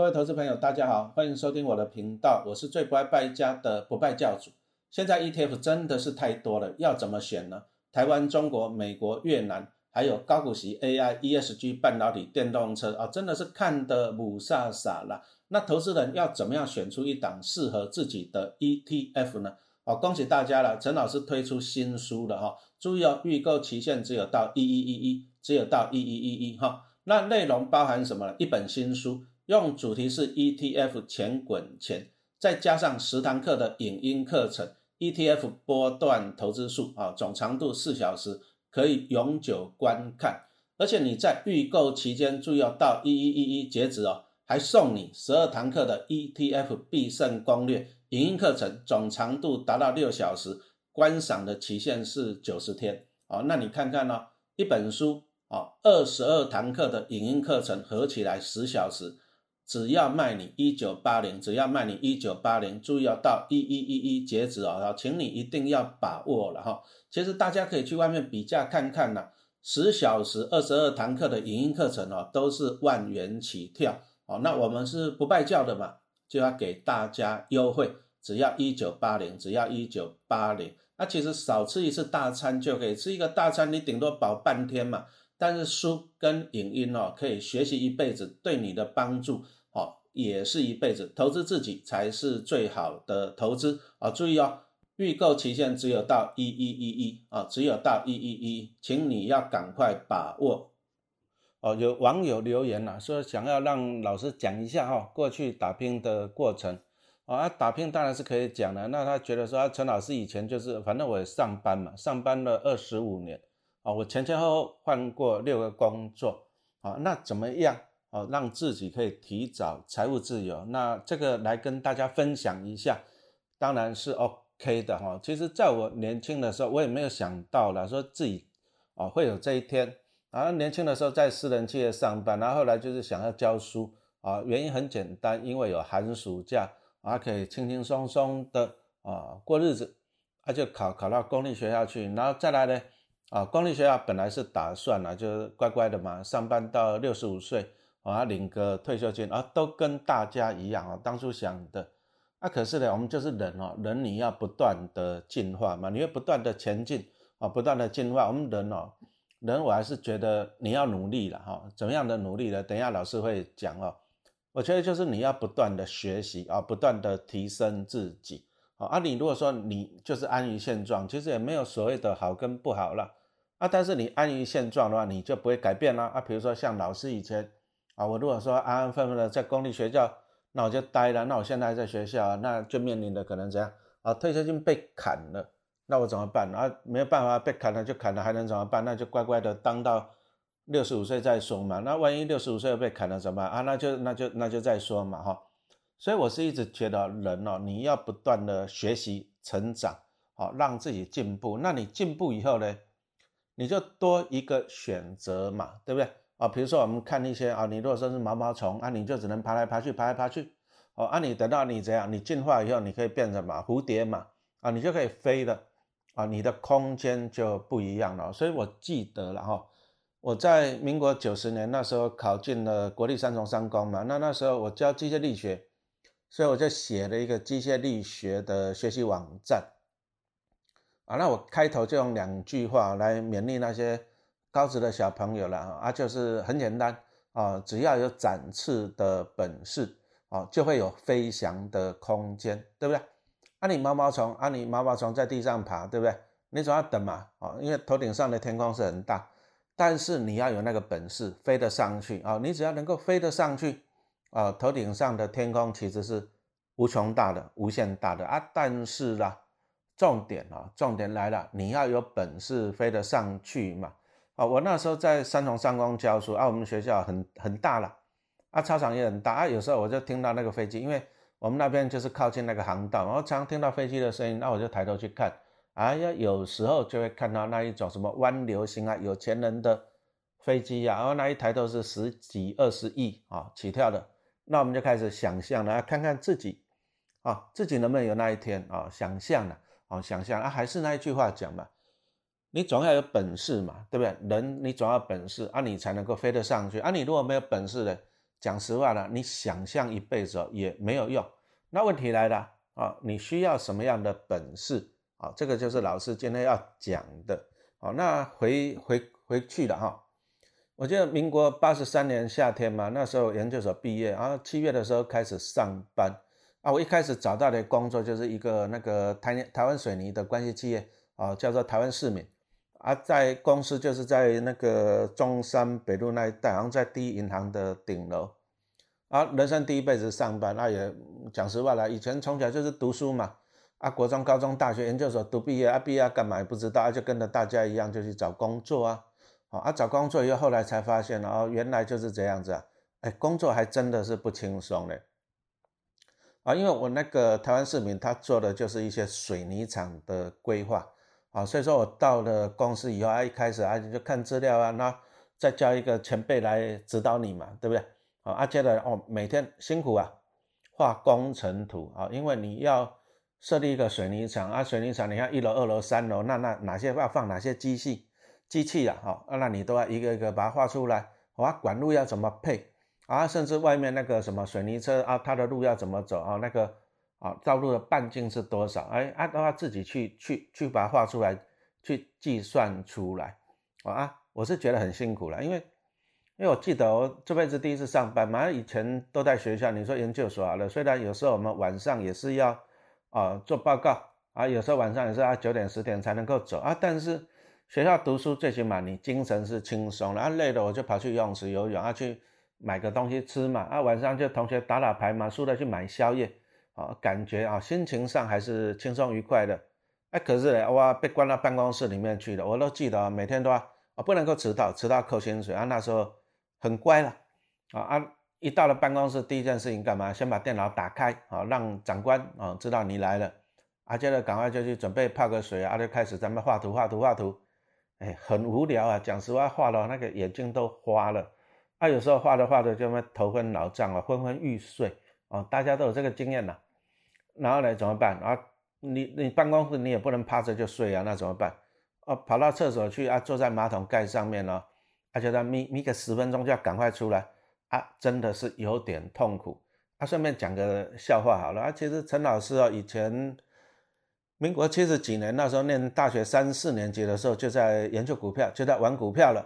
各位投资朋友，大家好，欢迎收听我的频道，我是最不爱败家的不败教主。现在 ETF 真的是太多了，要怎么选呢？台湾、中国、美国、越南，还有高股息 AI、ESG、半导体、电动车啊，真的是看得母傻傻了。那投资人要怎么样选出一档适合自己的 ETF 呢？哦，恭喜大家了，陈老师推出新书了哈，注意哦，预购期限只有到一一一一，只有到一一一一哈。那内容包含什么？一本新书。用主题是 ETF 钱滚钱，再加上十堂课的影音课程，ETF 波段投资术啊，总长度四小时，可以永久观看。而且你在预购期间，注意要到一一一一截止哦，还送你十二堂课的 ETF 必胜攻略影音课程，总长度达到六小时，观赏的期限是九十天哦。那你看看呢，一本书啊，二十二堂课的影音课程合起来十小时。只要卖你一九八零，只要卖你一九八零，注意要到一一一一截止哦，请你一定要把握了哈。其实大家可以去外面比价看看呐，十小时二十二堂课的影音课程哦，都是万元起跳哦。那我们是不败教的嘛，就要给大家优惠，只要一九八零，只要一九八零。那其实少吃一次大餐就可以吃一个大餐，你顶多饱半天嘛。但是书跟影音哦，可以学习一辈子，对你的帮助。也是一辈子，投资自己才是最好的投资啊！注意哦，预购期限只有到一一一一啊，只有到一一一，请你要赶快把握哦。有网友留言了，说想要让老师讲一下哈，过去打拼的过程啊。打拼当然是可以讲的，那他觉得说啊，陈老师以前就是反正我上班嘛，上班了二十五年啊，我前前后后换过六个工作啊，那怎么样？哦，让自己可以提早财务自由，那这个来跟大家分享一下，当然是 OK 的哈。其实，在我年轻的时候，我也没有想到了说自己哦会有这一天。然后年轻的时候在私人企业上班，然后后来就是想要教书啊，原因很简单，因为有寒暑假啊，可以轻轻松松的啊过日子，啊就考考到公立学校去，然后再来呢啊公立学校本来是打算啊，就乖乖的嘛，上班到六十五岁。啊，领个退休金啊，都跟大家一样啊。当初想的，啊，可是呢，我们就是人哦，人你要不断的进化嘛，你要不断的前进啊，不断的进化。我们人哦，人我还是觉得你要努力了哈。怎么样的努力呢？等一下老师会讲哦。我觉得就是你要不断的学习啊，不断的提升自己啊。啊，你如果说你就是安于现状，其实也没有所谓的好跟不好了啊。但是你安于现状的话，你就不会改变了啊。比如说像老师以前。啊，我如果说安安分分的在公立学校，那我就呆了。那我现在在学校，那就面临的可能怎样？啊，退休金被砍了，那我怎么办？啊，没有办法，被砍了就砍了，还能怎么办？那就乖乖的当到六十五岁再说嘛。那万一六十五岁被砍了怎么办？啊，那就那就那就再说嘛，哈。所以我是一直觉得人哦，你要不断的学习成长，好让自己进步。那你进步以后呢，你就多一个选择嘛，对不对？啊，比如说我们看一些啊，你如果说是毛毛虫啊，你就只能爬来爬去，爬来爬去。哦，啊，你等到你怎样，你进化以后，你可以变成嘛蝴蝶嘛，啊，你就可以飞了，啊，你的空间就不一样了。所以我记得了哈，我在民国九十年那时候考进了国立三重三工嘛，那那时候我教机械力学，所以我就写了一个机械力学的学习网站。啊，那我开头就用两句话来勉励那些。高职的小朋友了啊，就是很简单啊，只要有展翅的本事啊，就会有飞翔的空间，对不对？啊，你毛毛虫啊，你毛毛虫在地上爬，对不对？你总要等嘛啊，因为头顶上的天空是很大，但是你要有那个本事飞得上去啊，你只要能够飞得上去啊，头顶上的天空其实是无穷大的、无限大的啊，但是啦，重点啊，重点来了，你要有本事飞得上去嘛。啊，我那时候在三重上光教书啊，我们学校很很大了，啊，操场也很大啊，有时候我就听到那个飞机，因为我们那边就是靠近那个航道，然后常常听到飞机的声音，那我就抬头去看，啊，要有时候就会看到那一种什么湾流星啊，有钱人的飞机呀，然后那一抬头是十几二十亿啊起跳的，那我们就开始想象了，看看自己啊，自己能不能有那一天啊，想象了，啊，想象啊，还是那一句话讲嘛。你总要有本事嘛，对不对？人你总要本事啊，你才能够飞得上去啊。你如果没有本事的，讲实话了，你想象一辈子也没有用。那问题来了啊，你需要什么样的本事啊？这个就是老师今天要讲的。好，那回回回去了哈。我记得民国八十三年夏天嘛，那时候研究所毕业，然后七月的时候开始上班啊。我一开始找到的工作就是一个那个台台湾水泥的关系企业啊，叫做台湾市民啊，在公司就是在那个中山北路那一带，好像在第一银行的顶楼。啊，人生第一辈子上班，那也讲实话了，以前从小就是读书嘛，啊，国中、高中、大学、研究所读毕业，啊，毕业干嘛也不知道，啊，就跟着大家一样就去找工作啊，好啊，找工作以后，后来才发现，哦，原来就是这样子啊，哎，工作还真的是不轻松嘞，啊，因为我那个台湾市民，他做的就是一些水泥厂的规划，啊，所以说我到了公司以后，啊，一开始啊就看资料啊，那再叫一个前辈来指导你嘛，对不对？啊，阿接的哦，每天辛苦啊，画工程图啊，因为你要设立一个水泥厂啊，水泥厂你看一楼、二楼、三楼，那那哪些要放哪些机器机器啊，哈，那你都要一个一个把它画出来，啊，管路要怎么配啊，甚至外面那个什么水泥车啊，它的路要怎么走啊，那个啊道路的半径是多少？哎，啊都要自己去去去把它画出来，去计算出来啊，我是觉得很辛苦了，因为。因为我记得我这辈子第一次上班嘛，以前都在学校。你说研究所好了，虽然有时候我们晚上也是要啊做报告啊，有时候晚上也是要九点十点才能够走啊。但是学校读书最起码你精神是轻松的啊，累了我就跑去游泳池游泳啊，去买个东西吃嘛啊，晚上就同学打打牌嘛，输了去买宵夜啊，感觉啊心情上还是轻松愉快的。哎，可是呢，我，被关到办公室里面去了，我都记得啊每天都要啊不能够迟到，迟到扣薪水啊。那时候。很乖了，啊啊！一到了办公室，第一件事情干嘛？先把电脑打开，啊，让长官啊知道你来了，啊，接着赶快就去准备泡个水啊，就开始咱们画图画图画图，哎，很无聊啊，讲实话，画了那个眼睛都花了，啊，有时候画着画着就会头昏脑胀啊，昏昏欲睡啊，大家都有这个经验呐。然后呢，怎么办？啊，你你办公室你也不能趴着就睡啊，那怎么办？哦，跑到厕所去啊，坐在马桶盖上面呢。而且他眯眯个十分钟就要赶快出来啊，真的是有点痛苦。啊，顺便讲个笑话好了啊，其实陈老师哦，以前民国七十几年那时候念大学三四年级的时候，就在研究股票，就在玩股票了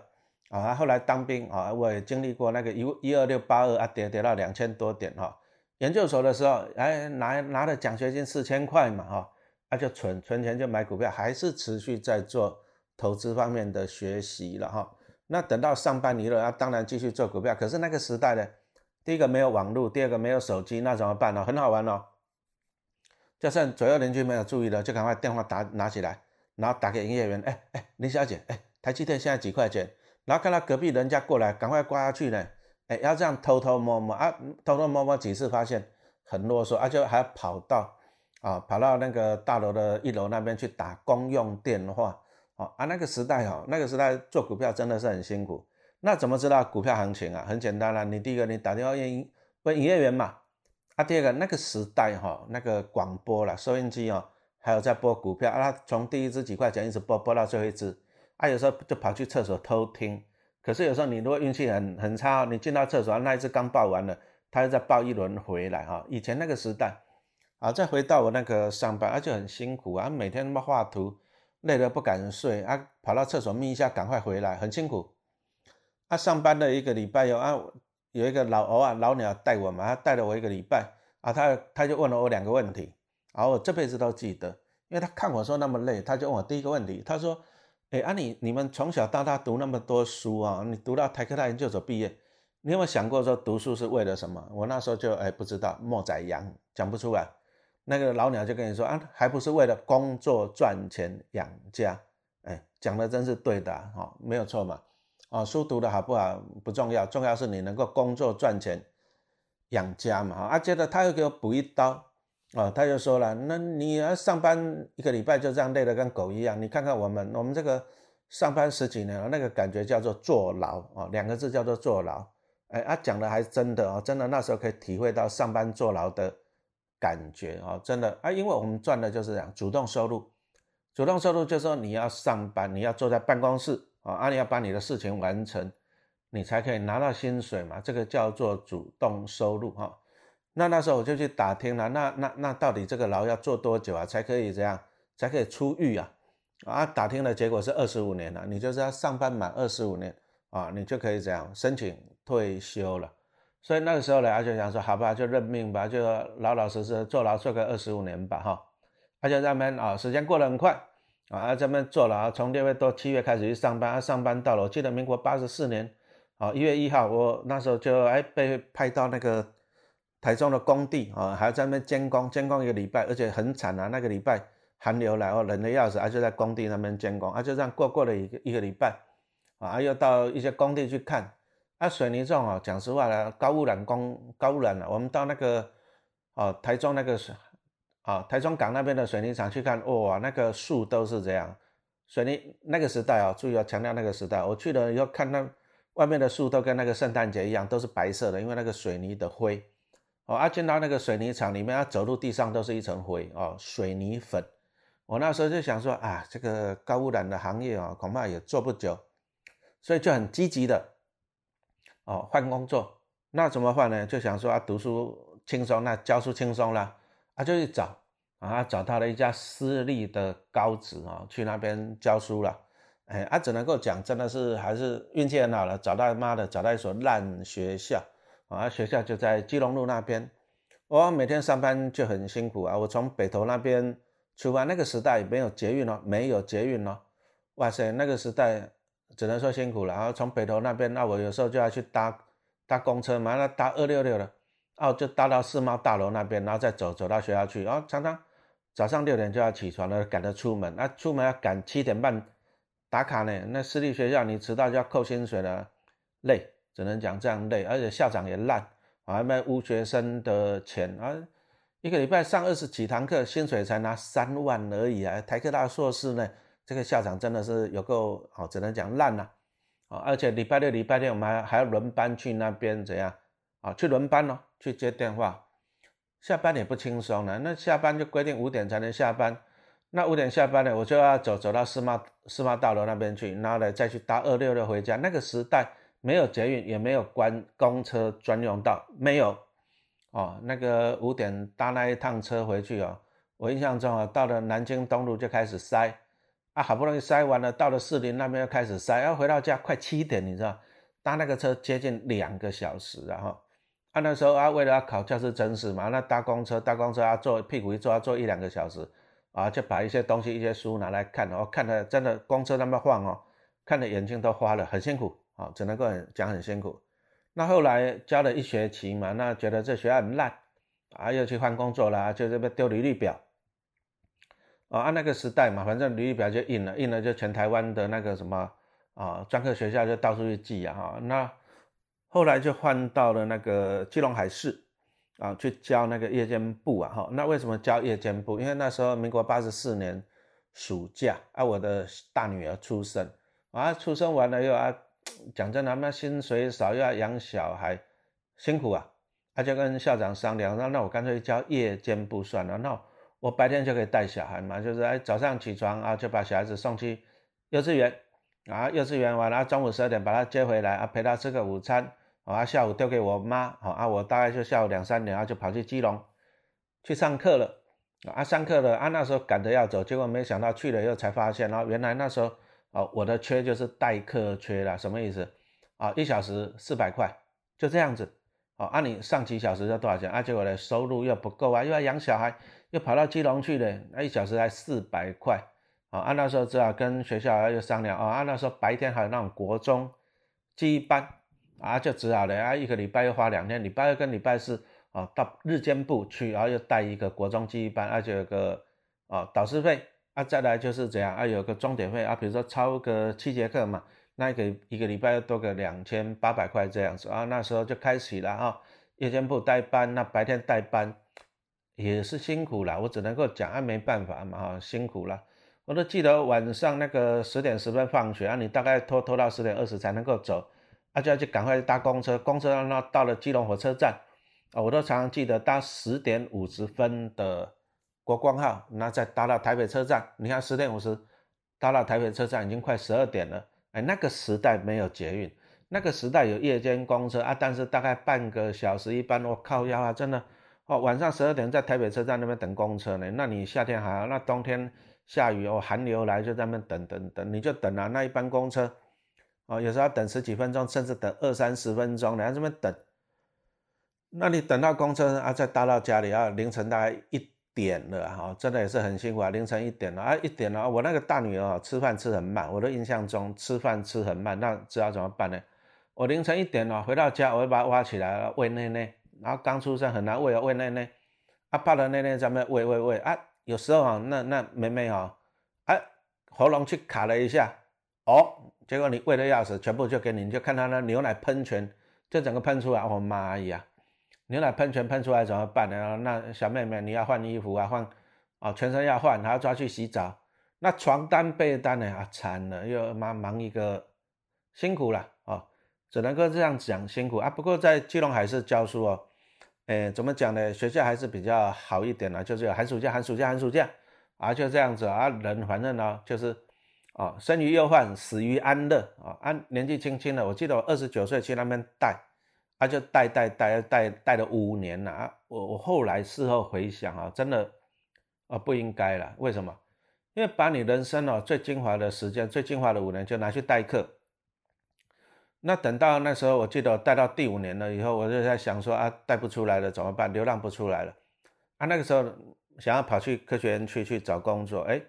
啊。后来当兵啊，我也经历过那个一一二六八二啊，跌跌到两千多点哈。研究所的时候，哎，拿拿了奖学金四千块嘛哈，那就存存钱就买股票，还是持续在做投资方面的学习了哈。那等到上班娱乐，那当然继续做股票。可是那个时代呢，第一个没有网络，第二个没有手机，那怎么办呢？很好玩哦，就算左右邻居没有注意的，就赶快电话打拿起来，然后打给营业员，哎哎，林小姐，哎，台积电现在几块钱？然后看到隔壁人家过来，赶快挂下去呢。哎，要这样偷偷摸摸啊，偷偷摸摸几次发现很啰嗦，而且还要跑到啊，跑到那个大楼的一楼那边去打公用电话。哦啊，那个时代哈，那个时代做股票真的是很辛苦。那怎么知道股票行情啊？很简单啦，你第一个你打电话问营业员嘛。啊，第二个那个时代哈，那个广播啦，收音机哦，还有在播股票啊，从第一支几块钱一直播播到最后一支。啊，有时候就跑去厕所偷听。可是有时候你如果运气很很差，你进到厕所那一只刚报完了，他又再报一轮回来哈。以前那个时代，啊，再回到我那个上班，啊就很辛苦啊，每天他妈画图。累得不敢睡啊，跑到厕所眯一下，赶快回来，很辛苦。啊，上班的一个礼拜有啊，有一个老欧啊老鸟带我嘛，他带了我一个礼拜啊，他他就问了我两个问题，然后我这辈子都记得，因为他看我说那么累，他就问我第一个问题，他说：“哎，啊你你们从小到大读那么多书啊，你读到台科大研究所毕业，你有没有想过说读书是为了什么？”我那时候就哎不知道，莫宰羊讲不出来。那个老鸟就跟你说啊，还不是为了工作赚钱养家？哎，讲的真是对的哈，没有错嘛。哦，书读的好不好不重要，重要是你能够工作赚钱养家嘛。啊，接着他又给我补一刀，哦，他就说了，那你要上班一个礼拜就这样累得跟狗一样，你看看我们，我们这个上班十几年了，那个感觉叫做坐牢啊，两个字叫做坐牢。哎，他讲的还真的哦，真的那时候可以体会到上班坐牢的。感觉啊，真的啊，因为我们赚的就是这样，主动收入，主动收入就是说你要上班，你要坐在办公室，啊，你要把你的事情完成，你才可以拿到薪水嘛，这个叫做主动收入哈。那那时候我就去打听了，那那那到底这个牢要做多久啊，才可以这样，才可以出狱啊？啊，打听的结果是二十五年了，你就是要上班满二十五年啊，你就可以这样申请退休了。所以那个时候呢，他就想说，好吧，就认命吧，就老老实实坐牢坐个二十五年吧哈。而且咱们啊，时间过得很快啊，咱们坐牢，从六月多七月开始去上班，啊上班到了，我记得民国八十四年。啊，一月一号，我那时候就哎被派到那个台中的工地啊，还要在那边监工，监工一个礼拜，而且很惨啊，那个礼拜寒流来哦，冷的要死，啊就在工地那边监工，啊就这样过过了一个一个礼拜，啊又到一些工地去看，啊水泥这种啊，讲实话呢，高污染工高污染了，我们到那个啊台中那个水啊台中港那边的水泥厂去看，哇那个树都是这样，水泥那个时代啊，注意要强调那个时代，我去了以后看那。外面的树都跟那个圣诞节一样，都是白色的，因为那个水泥的灰。哦，啊，进到那个水泥厂里面，啊，走路地上都是一层灰哦，水泥粉。我那时候就想说啊，这个高污染的行业啊，恐怕也做不久，所以就很积极的哦换工作。那怎么换呢？就想说啊，读书轻松，那教书轻松了，啊，就去找啊，找到了一家私立的高职啊，去那边教书了。哎，啊，只能够讲，真的是还是运气很好了，找到妈的，找到一所烂学校啊！学校就在基隆路那边，我每天上班就很辛苦啊。我从北投那边出发，那个时代没有捷运哦，没有捷运哦。哇塞，那个时代只能说辛苦了。然后从北投那边，那我有时候就要去搭搭公车嘛，那搭二六六的，哦，就搭到世贸大楼那边，然后再走走到学校去。然后常常早上六点就要起床了，赶着出门，那出门要赶七点半。打卡呢？那私立学校你迟到就要扣薪水了，累，只能讲这样累。而且校长也烂，还卖污学生的钱啊！一个礼拜上二十几堂课，薪水才拿三万而已啊！台科大硕士呢，这个校长真的是有够好，只能讲烂了啊！而且礼拜六、礼拜天我们还还要轮班去那边怎样啊？去轮班哦，去接电话，下班也不轻松了。那下班就规定五点才能下班。那五点下班呢，我就要走走到世贸世贸大楼那边去，然后呢再去搭二六六回家。那个时代没有捷运，也没有关公车专用道，没有哦。那个五点搭那一趟车回去哦，我印象中啊，到了南京东路就开始塞啊，好不容易塞完了，到了士林那边又开始塞，要回到家快七点，你知道，搭那个车接近两个小时，然后啊那时候啊为了要考教师真试嘛，那搭公车搭公车啊坐屁股一坐要坐一两个小时。啊，就把一些东西、一些书拿来看，哦，看的真的公车那么晃哦，看的眼睛都花了，很辛苦啊，只能够讲很辛苦。那后来教了一学期嘛，那觉得这学校很烂，啊，又去换工作啦，就这边丢履历表。啊，按那个时代嘛，反正履历表就印了，印了就全台湾的那个什么啊，专科学校就到处去寄啊。哈，那后来就换到了那个基隆海事。啊，去教那个夜间部啊，哈，那为什么教夜间部？因为那时候民国八十四年暑假啊，我的大女儿出生啊，出生完了又啊，讲真的，那薪水少又要养小孩，辛苦啊，他就跟校长商量，那那我干脆教夜间部算了，那我白天就可以带小孩嘛，就是哎早上起床啊，就把小孩子送去幼稚园啊，幼稚园完了中午十二点把他接回来啊，陪他吃个午餐。啊，下午丢给我妈，好啊，我大概就下午两三点啊，就跑去基隆去上课了，啊，上课了啊，那时候赶着要走，结果没想到去了以后才发现，然后原来那时候哦，我的缺就是代课缺了，什么意思？啊，一小时四百块，就这样子，啊，按你上几小时要多少钱？啊，结果呢收入又不够啊，又要养小孩，又跑到基隆去了，那一小时才四百块，啊，那时候只好跟学校又商量，啊，那时候白天还有那种国中记忆班。啊，就只好了啊，一个礼拜又花两天，礼拜二跟礼拜四啊，到日间部去，然后又带一个国中记忆班，而且有个啊导师费啊，再来就是这样啊，有个钟点费啊，比如说超个七节课嘛，那一个一个礼拜要多个两千八百块这样子啊，那时候就开始了啊，夜间部代班，那白天带班也是辛苦了，我只能够讲啊，没办法嘛哈，辛苦了，我都记得晚上那个十点十分放学啊，你大概拖拖到十点二十才能够走。啊，就要去赶快搭公车，公车那到了基隆火车站，啊，我都常常记得搭十点五十分的国光号，那再搭到台北车站。你看十点五十搭到台北车站已经快十二点了，哎，那个时代没有捷运，那个时代有夜间公车啊，但是大概半个小时一班，我靠呀，真的哦，晚上十二点在台北车站那边等公车呢。那你夏天还好，那冬天下雨哦，寒流来就在那边等等等，你就等啊，那一班公车哦，有时候要等十几分钟，甚至等二三十分钟，你在这边等。那你等到公车啊，再搭到家里啊，凌晨大概一点了哈，真的也是很辛苦啊，凌晨一点了啊，一点了，我那个大女儿啊吃饭吃很慢，我的印象中吃饭吃很慢，那知道怎么办呢？我凌晨一点了回到家，我会把它挖起来喂奶奶，然后刚出生很难喂啊，喂奶奶，啊抱着奶奶在那喂喂喂啊，有时候啊，那那妹妹啊，啊喉咙去卡了一下，哦，结果你喂的要死，全部就给你，你就看她那牛奶喷泉，就整个喷出来，我妈呀！牛奶喷泉喷出来怎么办呢？那小妹妹你要换衣服啊，换啊，全身要换，还要抓去洗澡。那床单被单呢？啊，惨了，又忙忙一个，辛苦了啊，只能够这样讲辛苦啊。不过在基隆海是教书哦，诶，怎么讲呢？学校还是比较好一点的，就是寒暑假、寒暑假、寒暑假啊，就这样子啊。人反正呢，就是啊，生于忧患，死于安乐啊。安年纪轻轻的，我记得我二十九岁去那边带。他就带带带带带了五年了啊！我我后来事后回想啊，真的啊不应该了。为什么？因为把你人生哦最精华的时间、最精华的五年就拿去代课。那等到那时候，我记得我带到第五年了以后，我就在想说啊，带不出来了怎么办？流浪不出来了啊！那个时候想要跑去科学园区去找工作，哎，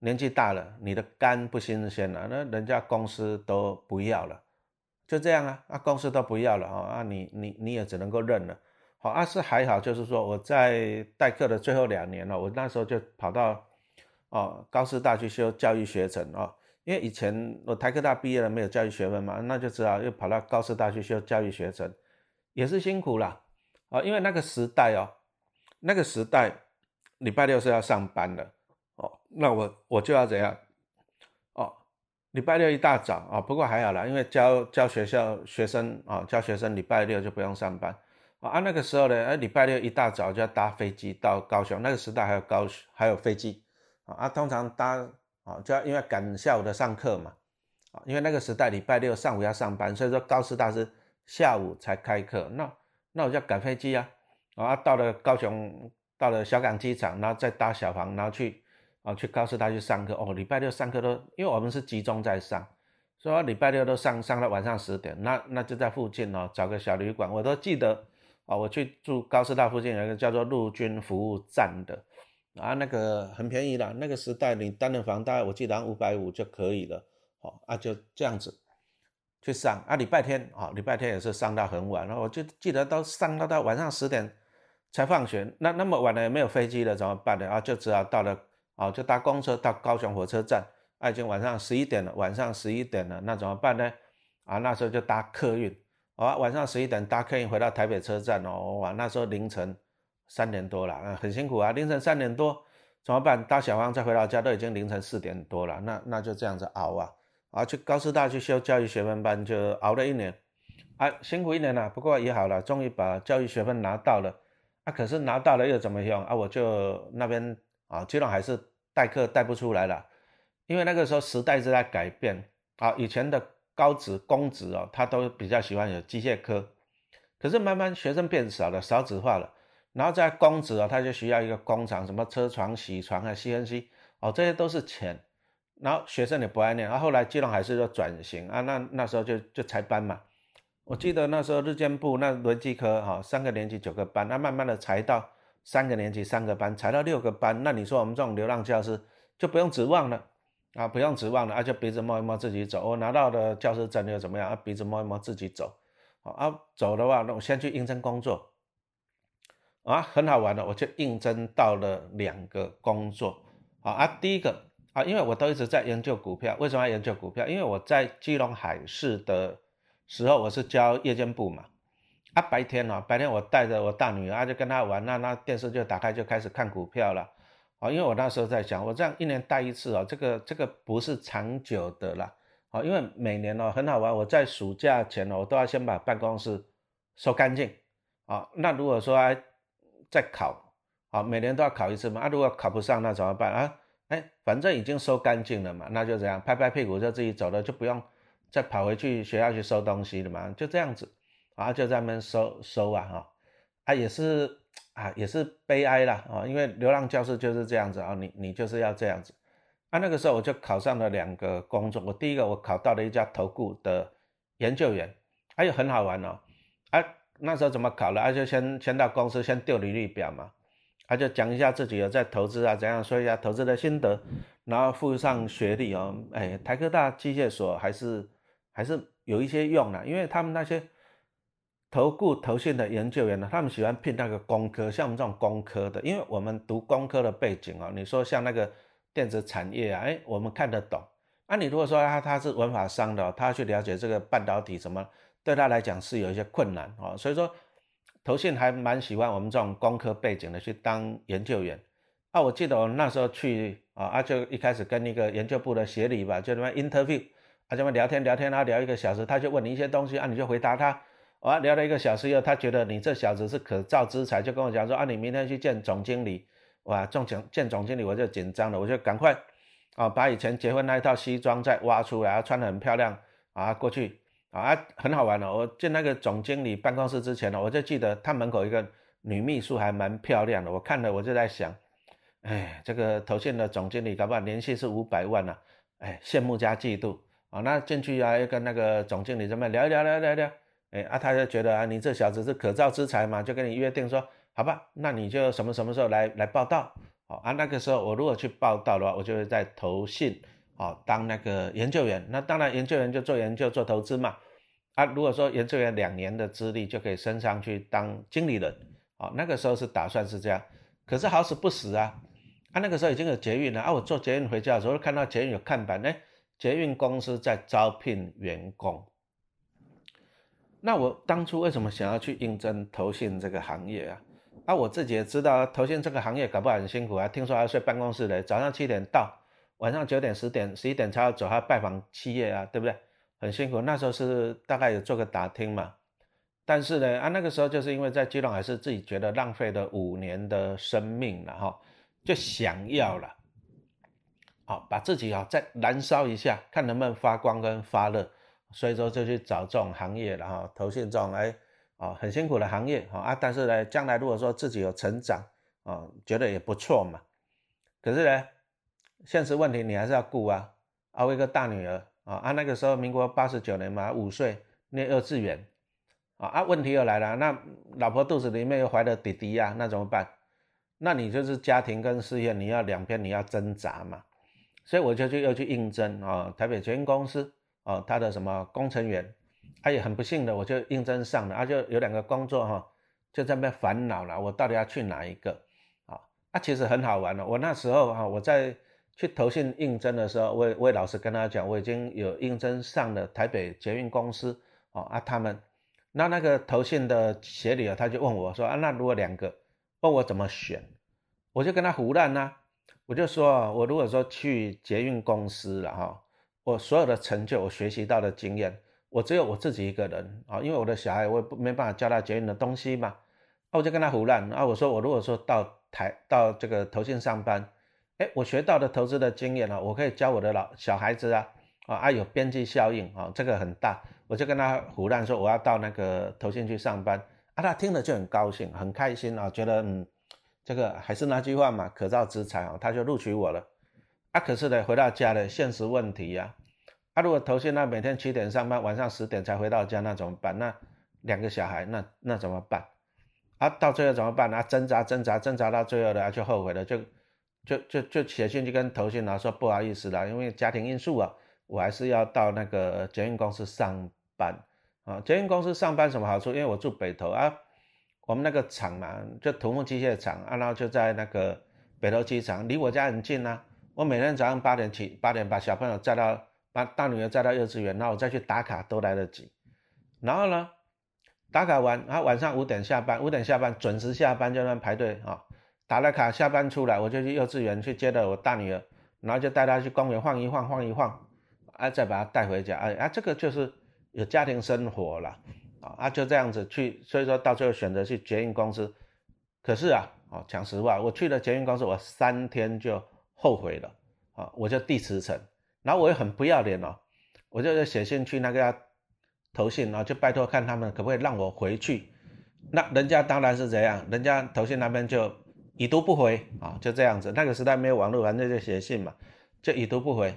年纪大了，你的肝不新鲜了，那人家公司都不要了。就这样啊，啊公司都不要了啊，啊你你你也只能够认了，好啊是还好，就是说我在代课的最后两年了，我那时候就跑到哦高师大去修教育学程哦，因为以前我台科大毕业了没有教育学分嘛，那就只好又跑到高师大去修教育学程，也是辛苦了啊，因为那个时代哦，那个时代礼拜六是要上班的哦，那我我就要怎样？礼拜六一大早啊，不过还好啦，因为教教学校学生啊，教学生礼拜六就不用上班啊。那个时候呢，哎，礼拜六一大早就要搭飞机到高雄。那个时代还有高还有飞机啊。啊，通常搭啊，就要因为赶下午的上课嘛啊，因为那个时代礼拜六上午要上班，所以说高师大是下午才开课。那那我就要赶飞机啊啊，到了高雄，到了小港机场，然后再搭小黄，然后去。啊，去高师大去上课哦。礼拜六上课都，因为我们是集中在上，所以礼拜六都上上到晚上十点。那那就在附近哦，找个小旅馆。我都记得啊，我去住高师大附近有一个叫做陆军服务站的啊，那个很便宜的。那个时代你单人房大概我记得五百五就可以了。哦啊，就这样子去上啊。礼拜天啊，礼拜天也是上到很晚。然后我就记得都上到到晚上十点才放学。那那么晚了也没有飞机了怎么办呢？啊，就只好到了。好，就搭公车到高雄火车站，啊已经晚上十一点了。晚上十一点了，那怎么办呢？啊，那时候就搭客运。啊，晚上十一点搭客运回到台北车站哦。哇，那时候凌晨三点多了，啊，很辛苦啊。凌晨三点多怎么办？搭小黄再回到家都已经凌晨四点多了。那那就这样子熬啊，啊，去高师大去修教育学分班，就熬了一年。啊，辛苦一年了，不过也好了，终于把教育学分拿到了。啊，可是拿到了又怎么用啊？我就那边。啊，基隆还是代课带不出来了，因为那个时候时代是在改变啊。以前的高职、公职哦，他都比较喜欢有机械科，可是慢慢学生变少了，少子化了，然后在公职哦，他就需要一个工厂，什么车床、铣床啊、CNC 哦，这些都是钱，然后学生也不爱念，然后后来基隆还是要转型啊，那那时候就就裁班嘛。我记得那时候日间部那轮机科哈，三个年级九个班，那慢慢的裁到。三个年级三个班，才到六个班，那你说我们这种流浪教师就不用指望了啊，不用指望了，啊，就鼻子摸一摸自己走。我拿到的教师证又怎么样？啊，鼻子摸一摸自己走。啊，走的话，那我先去应征工作。啊，很好玩的，我就应征到了两个工作。啊，第一个啊，因为我都一直在研究股票，为什么要研究股票？因为我在基隆海事的时候，我是教夜间部嘛。啊，白天哦，白天我带着我大女儿就跟她玩，那那电视就打开就开始看股票了，哦，因为我那时候在想，我这样一年带一次哦，这个这个不是长久的啦，哦，因为每年哦很好玩，我在暑假前哦，我都要先把办公室收干净，啊，那如果说再考，啊，每年都要考一次嘛，啊，如果考不上那怎么办？啊？哎，反正已经收干净了嘛，那就这样拍拍屁股就自己走了，就不用再跑回去学校去收东西了嘛，就这样子，啊，就在那边收收啊，哈，啊，也是啊，也是悲哀啦，啊，因为流浪教师就是这样子啊，你你就是要这样子，啊，那个时候我就考上了两个工作，我第一个我考到了一家投顾的研究员，哎呦很好玩哦，啊，那时候怎么考了？啊，就先先到公司先调履历表嘛。他就讲一下自己有在投资啊，怎样说一下投资的心得，然后附上学历哦，哎，台科大机械所还是还是有一些用的，因为他们那些投顾投信的研究员呢，他们喜欢聘那个工科，像我们这种工科的，因为我们读工科的背景哦，你说像那个电子产业啊，哎，我们看得懂。啊，你如果说他他是文法商的，他去了解这个半导体什么，对他来讲是有一些困难哦，所以说。投信还蛮喜欢我们这种工科背景的去当研究员啊！我记得我那时候去啊，啊就一开始跟那个研究部的协理吧，就那么 interview，啊这么聊天聊天啊，聊一个小时，他就问你一些东西啊，你就回答他，啊聊了一个小时以后，他觉得你这小子是可造之才，就跟我讲说啊，你明天去见总经理，哇，总见见总经理我就紧张了，我就赶快啊把以前结婚那一套西装再挖出来，穿得很漂亮啊过去。啊，很好玩哦！我进那个总经理办公室之前呢，我就记得他门口一个女秘书还蛮漂亮的。我看了我就在想，哎，这个投信的总经理搞不好年薪是五百万呢，哎，羡慕加嫉妒啊！那进去啊，要跟那个总经理这么聊一聊，聊聊聊，哎啊，他就觉得啊，你这小子是可造之才嘛，就跟你约定说，好吧，那你就什么什么时候来来报道？好啊，那个时候我如果去报道的话，我就会在投信。哦，当那个研究员，那当然研究员就做研究做投资嘛。啊，如果说研究员两年的资历就可以升上去当经理人，哦，那个时候是打算是这样。可是好死不死啊，啊那个时候已经有捷运了啊，我坐捷运回家的时候看到捷运有看板，哎，捷运公司在招聘员工。那我当初为什么想要去应征投信这个行业啊？啊，我自己也知道投信这个行业搞不好很辛苦啊，听说要睡办公室的，早上七点到。晚上九点、十点、十一点才要走，还要拜访企业啊，对不对？很辛苦。那时候是大概有做个打听嘛，但是呢，啊，那个时候就是因为在基隆还是自己觉得浪费了五年的生命了哈，就想要了，好把自己啊再燃烧一下，看能不能发光跟发热，所以说就去找这种行业了哈，投信这种哎啊很辛苦的行业啊，但是呢，将来如果说自己有成长啊，觉得也不错嘛，可是呢。现实问题你还是要顾啊，啊，我一个大女儿啊，啊，那个时候民国八十九年嘛，五岁念幼稚园，啊啊，问题又来了，那老婆肚子里面又怀了弟弟呀，那怎么办？那你就是家庭跟事业你要两边你要挣扎嘛，所以我就去又去应征啊，台北全公司啊，他的什么工程员，他也很不幸的我就应征上了，啊，就有两个工作哈，就在那边烦恼了，我到底要去哪一个？啊，啊，其实很好玩的，我那时候哈，我在。去投信应征的时候，我我老实跟他讲，我已经有应征上了台北捷运公司哦啊，他们那那个投信的协理啊，他就问我说啊，那如果两个问我怎么选，我就跟他胡乱呐，我就说我如果说去捷运公司了哈，我所有的成就，我学习到的经验，我只有我自己一个人啊，因为我的小孩我也不没办法教他捷运的东西嘛，那我就跟他胡乱啊，我说我如果说到台到这个投信上班。哎，我学到的投资的经验呢，我可以教我的老小孩子啊，啊啊有边际效应啊，这个很大，我就跟他胡乱说我要到那个投信去上班啊，他听了就很高兴，很开心啊，觉得嗯，这个还是那句话嘛，可造之材啊，他就录取我了。啊，可是呢，回到家的现实问题呀，啊，如果投信那每天七点上班，晚上十点才回到家，那怎么办？那两个小孩，那那怎么办？啊，到最后怎么办？啊，挣扎挣扎挣扎到最后呢，就后悔了，就。就就就写信去跟投信啊说不好意思啦，因为家庭因素啊，我还是要到那个捷运公司上班啊。捷运公司上班什么好处？因为我住北投啊，我们那个厂嘛，就土木机械厂啊，然后就在那个北投机场，离我家很近啊。我每天早上八点起，八点把小朋友载到，把大女儿载到幼稚园，然后我再去打卡都来得及。然后呢，打卡完，然后晚上五点下班，五点下班准时下班就那排队啊。打了卡，下班出来我就去幼稚园去接了我大女儿，然后就带她去公园晃一晃，晃一晃，啊，再把她带回家，哎啊，这个就是有家庭生活了，啊啊，就这样子去，所以说到最后选择去捷运公司，可是啊，哦，讲实话，我去了捷运公司，我三天就后悔了，啊，我就递辞呈，然后我也很不要脸哦，我就写信去那个投信，然后就拜托看他们可不可以让我回去。那人家当然是这样，人家投信那边就已读不回啊，就这样子。那个时代没有网络，反正就写信嘛，就已读不回。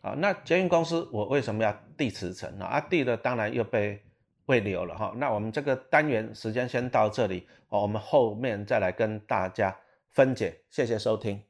好，那捷运公司我为什么要递辞呈呢？啊，递了当然又被未留了哈。那我们这个单元时间先到这里，哦，我们后面再来跟大家分解。谢谢收听。